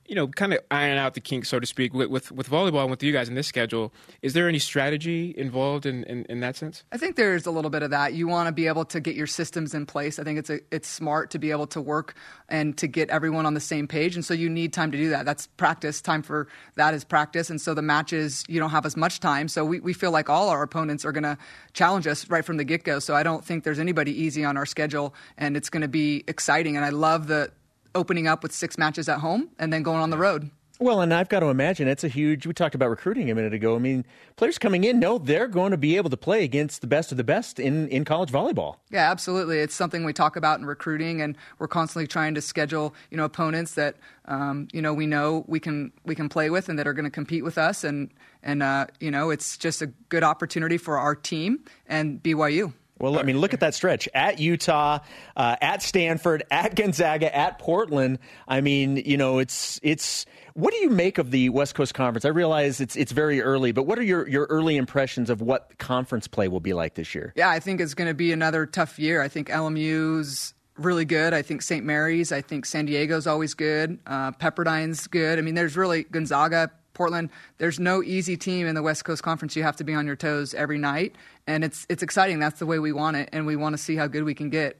you know, kind of iron out the kinks, so to speak, with, with, with volleyball and with you guys in this schedule. Is there any strategy involved in, in, in that sense? I think there's a little bit of that. You want to be able to get your systems in place. I think it's a, it's smart to be able to work and to get everyone on the same page. And so you need time to do that. That's practice. Time for that is practice. And so the matches, you don't have as much time. So we, we feel like all our opponents are going to challenge us right from the get go. So I don't think there's anybody easy on our schedule. And it's going to be exciting. And I love the opening up with six matches at home and then going on the road. Well, and I've got to imagine it's a huge. We talked about recruiting a minute ago. I mean, players coming in know they're going to be able to play against the best of the best in, in college volleyball. Yeah, absolutely. It's something we talk about in recruiting, and we're constantly trying to schedule you know opponents that um, you know we know we can we can play with and that are going to compete with us, and and uh, you know it's just a good opportunity for our team and BYU. Well, I mean, look at that stretch at Utah, uh, at Stanford, at Gonzaga, at Portland. I mean, you know, it's it's. What do you make of the West Coast Conference? I realize it's it's very early, but what are your, your early impressions of what conference play will be like this year? Yeah, I think it's going to be another tough year. I think LMU's really good. I think St. Mary's. I think San Diego's always good. Uh, Pepperdine's good. I mean, there's really Gonzaga, Portland. There's no easy team in the West Coast Conference. You have to be on your toes every night, and it's it's exciting. That's the way we want it, and we want to see how good we can get.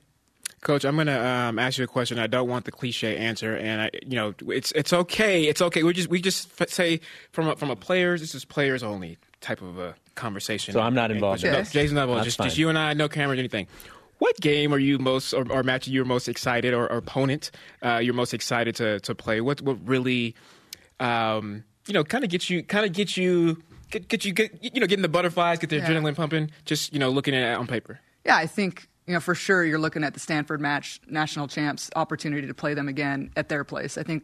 Coach, I'm going to um, ask you a question. I don't want the cliche answer, and I, you know, it's it's okay. It's okay. We just we just say from a, from a players. This is players only type of a conversation. So I'm not involved. No, Yes. Jason, not involved. That's Just, fine. just you and I, no cameras, anything. What game are you most or, or match you're most excited or, or opponent uh, you're most excited to to play? What what really, um, you know, kind of gets you kind of get you get you get you know getting the butterflies, get the Yeah. adrenaline pumping. Just you know looking at it on paper. Yeah, I think you know for sure you're looking at the Stanford match, national champs opportunity to play them again at their place. I think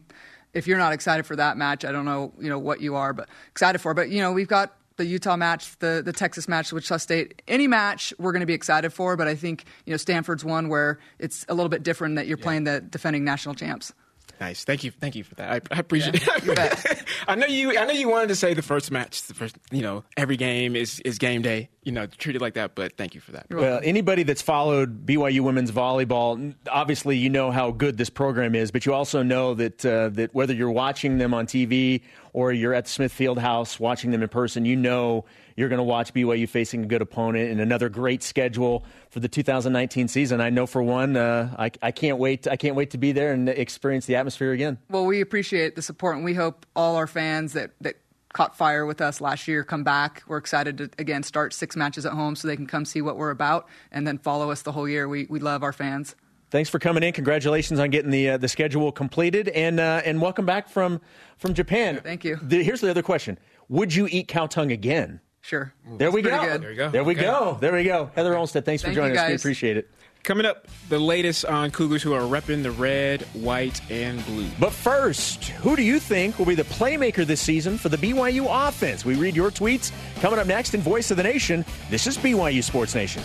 if you're not excited for that match, I don't know you know what you are, but excited for. But you know we've got the Utah match, the the Texas match, Wichita State. Any match we're going to be excited for, but I think you know Stanford's one where it's a little bit different that you're playing the defending national champs. Nice. Thank you. Thank you for that. I, I appreciate Yeah, it. you bet. I know you. I know you wanted to say the first match. The first, you know, every game is is game day. You know, treat it like that. But thank you for that. Well, anybody that's followed BYU women's volleyball, obviously you know how good this program is, but you also know that uh, that whether you're watching them on TV or you're at the Smith Field House watching them in person, you know you're going to watch BYU facing a good opponent and another great schedule for the 2019 season. I know for one, uh, I, I can't wait. I can't wait to be there and experience the atmosphere again. Well, we appreciate the support, and we hope all our fans that, that caught fire with us last year come back. We're excited to, again, start six matches at home so they can come see what we're about and then follow us the whole year. We, we love our fans. Thanks for coming in. Congratulations on getting the uh, the schedule completed, and uh, and welcome back from from Japan. Thank you. The, here's the other question: Would you eat cow tongue again? Sure. There we go. good. There you go. There we Okay. go. There we go. Heather Olmstead, thanks for Thank you, joining us. We appreciate it. Coming up, the latest on Cougars who are repping the red, white, and blue. But first, who do you think will be the playmaker this season for the BYU offense? We read your tweets. Coming up next in Voice of the Nation, this is BYU Sports Nation.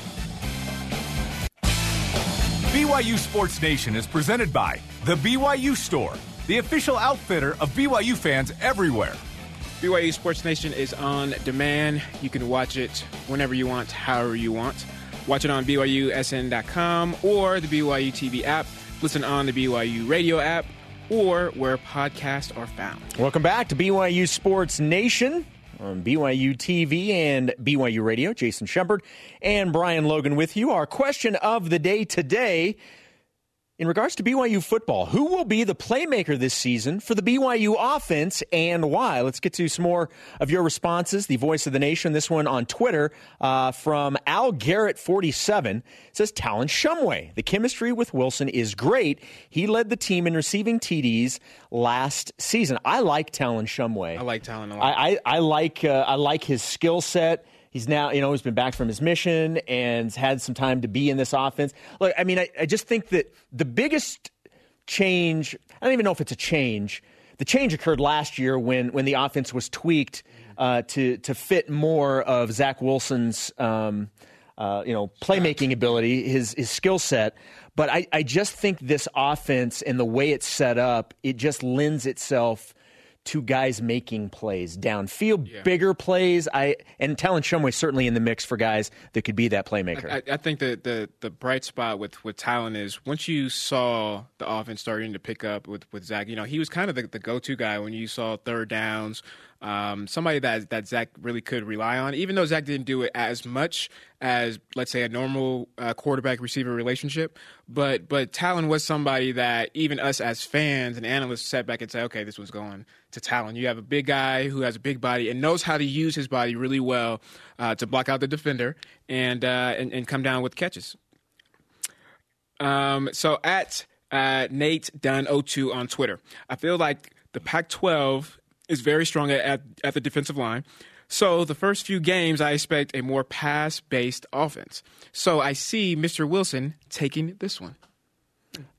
BYU Sports Nation is presented by The BYU Store, the official outfitter of BYU fans everywhere. BYU Sports Nation is on demand. You can watch it whenever you want, however you want. Watch it on BYUSN.com or the BYU TV app. Listen on the BYU radio app or where podcasts are found. Welcome back to BYU Sports Nation on BYU TV and BYU Radio. Jason Shepard and Brian Logan with you. Our question of the day today in regards to BYU football, who will be the playmaker this season for the BYU offense and why? Let's get to some more of your responses. The voice of the nation, this one on Twitter uh, from Al Garrett47 says Talon Shumway. The chemistry with Wilson is great. He led the team in receiving TDs last season. I like Talon Shumway. I like Talon a lot. I, I, I like uh, I like his skill set. He's now, you know, he's been back from his mission and had some time to be in this offense. Look, I mean, I, I just think that the biggest change, I don't even know if it's a change. The change occurred last year when, when the offense was tweaked uh, to, to fit more of Zach Wilson's, um, uh, you know, playmaking ability, his, his skill set. But I, I just think this offense and the way it's set up, it just lends itself to guys making plays downfield, bigger plays. I and Talon Shumway certainly in the mix for guys that could be that playmaker. I, I think that the the bright spot with with Talon is once you saw the offense starting to pick up with with Zach. You know, he was kind of the, the go to guy when you saw third downs. Um, somebody that that Zach really could rely on, even though Zach didn't do it as much as let's say a normal uh, quarterback receiver relationship. But but Talon was somebody that even us as fans and analysts sat back and said, okay, this was going to Talon. You have a big guy who has a big body and knows how to use his body really well uh, to block out the defender and, uh, and and come down with catches. Um, so at uh, Nate Dunn 02 on Twitter, I feel like the Pac-12 is very strong at, at the defensive line. So the first few games, I expect a more pass-based offense. So I see Mr. Wilson taking this one.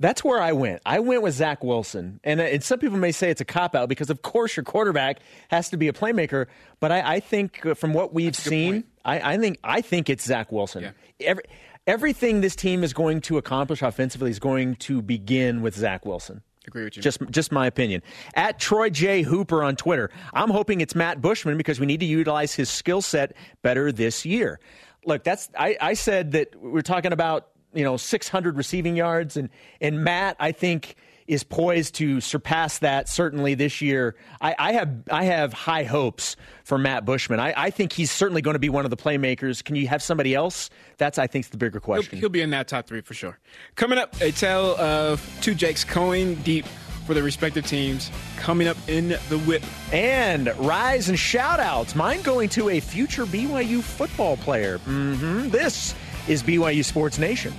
That's where I went. I went with Zach Wilson. And, uh, and some people may say it's a cop out because, of course, your quarterback has to be a playmaker. But I, I think uh, from what we've seen, I, I, think I think it's Zach Wilson. Yeah. Every, everything this team is going to accomplish offensively is going to begin with Zach Wilson. Agree with you. Just, just my opinion. At Troy J. Hooper on Twitter, I'm hoping it's Matt Bushman because we need to utilize his skill set better this year. Look, that's I, I said that we're talking about you know 600 receiving yards, and and Matt, I think is poised to surpass that certainly this year. I, I have I have high hopes for Matt Bushman. I, I, think he's certainly going to be one of the playmakers. Can you have somebody else? That's I think the bigger question. He'll, he'll be in that top three for sure. Coming up, a tale of two Jakes going deep for the respective teams coming up in the whip. And rise and shout outs. Mine going to a future BYU football player. Mm-hmm. This is BYU Sports Nation.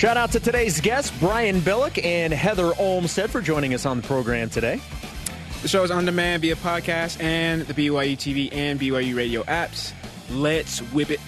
Shout out to today's guests, Brian Billick and Heather Olmstead, for joining us on the program today. The show is on demand via podcast and the BYU TV and BYU radio apps. Let's whip it.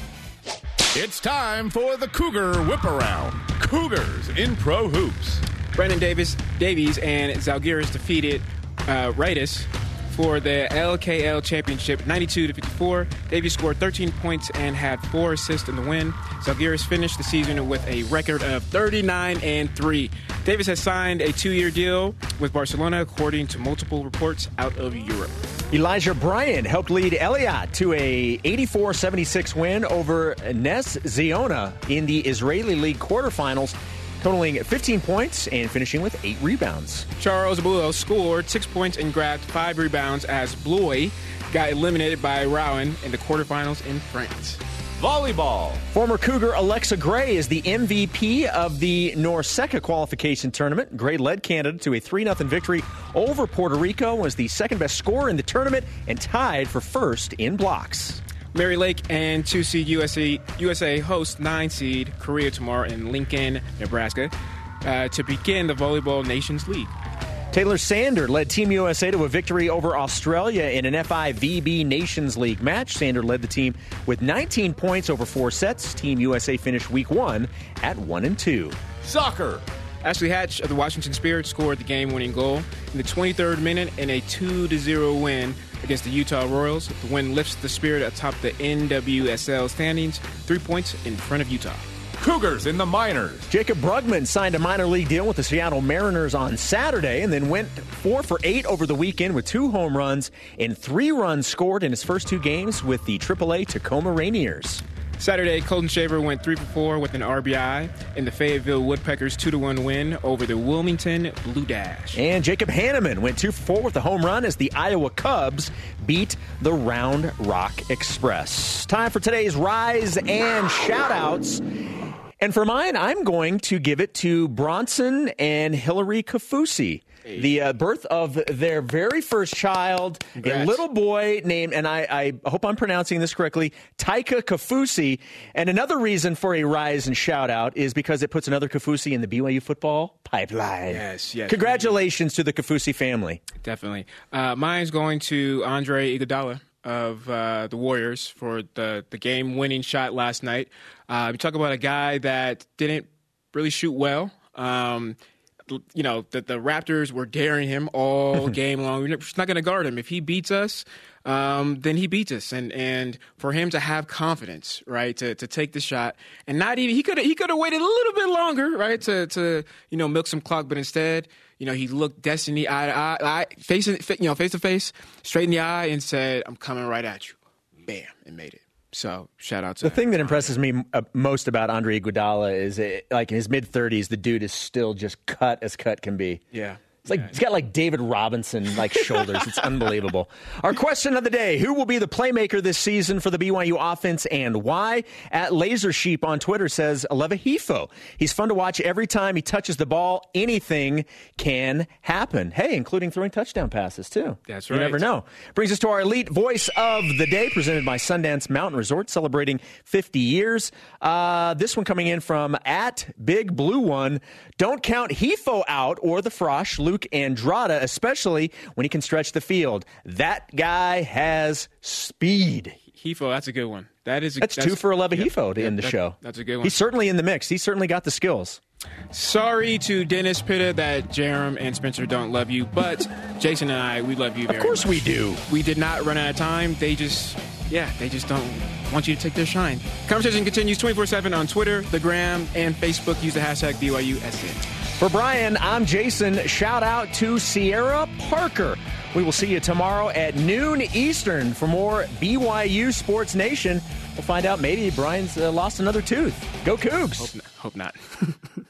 It's time for the Cougar Whip Around. Cougars in Pro Hoops. Brandon Davis, Davies and Zalgiris defeated uh, Raiders for the LKL Championship 92 to 54. Davies scored 13 points and had four assists in the win. Zalgiris finished the season with a record of 39 and 3. Davis has signed a two year deal with Barcelona, according to multiple reports out of Europe. Elijah Bryan helped lead Eilat to a 84-76 win over Ness Ziona in the Israeli League quarterfinals totaling 15 points and finishing with eight rebounds. Charles Abouo scored six points and grabbed five rebounds as Blois got eliminated by Rouen in the quarterfinals in France. Volleyball. Former Cougar Alexa Gray is the MVP of the NORCECA qualification tournament. Gray led Canada to a 3 0 victory over Puerto Rico, was the second best scorer in the tournament, and tied for first in blocks. Mary Lake and 2 seed USA, USA host 9 seed Korea tomorrow in Lincoln, Nebraska uh, to begin the Volleyball Nations League. Taylor Sander led Team USA to a victory over Australia in an FIVB Nations League match. Sander led the team with 19 points over four sets. Team USA finished week one at 1 and 2. Soccer. Ashley Hatch of the Washington Spirit scored the game winning goal in the 23rd minute in a 2 0 win against the Utah Royals. The win lifts the Spirit atop the NWSL standings, three points in front of Utah. Cougars in the minors. Jacob Brugman signed a minor league deal with the Seattle Mariners on Saturday and then went four for eight over the weekend with two home runs and three runs scored in his first two games with the AAA Tacoma Rainiers. Saturday, Colton Shaver went 3 for 4 with an RBI in the Fayetteville Woodpeckers 2 1 win over the Wilmington Blue Dash. And Jacob Hannemann went 2 for 4 with a home run as the Iowa Cubs beat the Round Rock Express. Time for today's Rise and Shoutouts. And for mine, I'm going to give it to Bronson and Hillary Kafusi. The uh, birth of their very first child, Congrats. a little boy named, and I, I, hope I'm pronouncing this correctly, Taika Kafusi. And another reason for a rise and shout out is because it puts another Kafusi in the BYU football pipeline. Yes, yes. Congratulations to the Kafusi family. Definitely. Uh, mine's going to Andre Iguodala of uh, the Warriors for the, the game winning shot last night. Uh, we talk about a guy that didn't really shoot well. Um, you know, that the Raptors were daring him all game long. We're just not going to guard him. If he beats us, um, then he beats us. And and for him to have confidence, right, to to take the shot and not even he could he could have waited a little bit longer, right, to to you know milk some clock, but instead, you know, he looked Destiny eye to eye, eye face you know face to face, straight in the eye, and said, "I'm coming right at you." Bam, and made it. So shout out to the thing that impresses me uh, most about Andre Iguodala is it, like in his mid thirties, the dude is still just cut as cut can be. Yeah, It's like he's got like David Robinson like shoulders. It's unbelievable. Our question of the day: Who will be the playmaker this season for the BYU offense and why? At Laser Sheep on Twitter says Aleva Hifo. He's fun to watch every time he touches the ball. Anything can happen. Hey, including throwing touchdown passes too. That's right. You never know. Brings us to our elite voice of the day, presented by Sundance Mountain Resort, celebrating 50 years. Uh, this one coming in from at Big Blue One. Don't count Hifo out or the Frosh, Luke Andrada, especially when he can stretch the field. That guy has speed. Hifo, that's a good one. That is a, That's, two for 11 yep, Hifo to yep, end the that- show. That's a good one. He's certainly in the mix. He's certainly got the skills. Sorry to Dennis Pitta that Jerem and Spencer don't love you, but Jason and I, we love you very Of course much. we do. We did not run out of time. They just, yeah, they just don't want you to take their shine. Conversation continues 24 7 on Twitter, the Gram, and Facebook. Use the hashtag BYUSN. For Brian, I'm Jason. Shout out to Sierra Parker. We will see you tomorrow at noon Eastern for more BYU Sports Nation. We'll find out maybe Brian's uh, lost another tooth. Go Cougs. Hope not.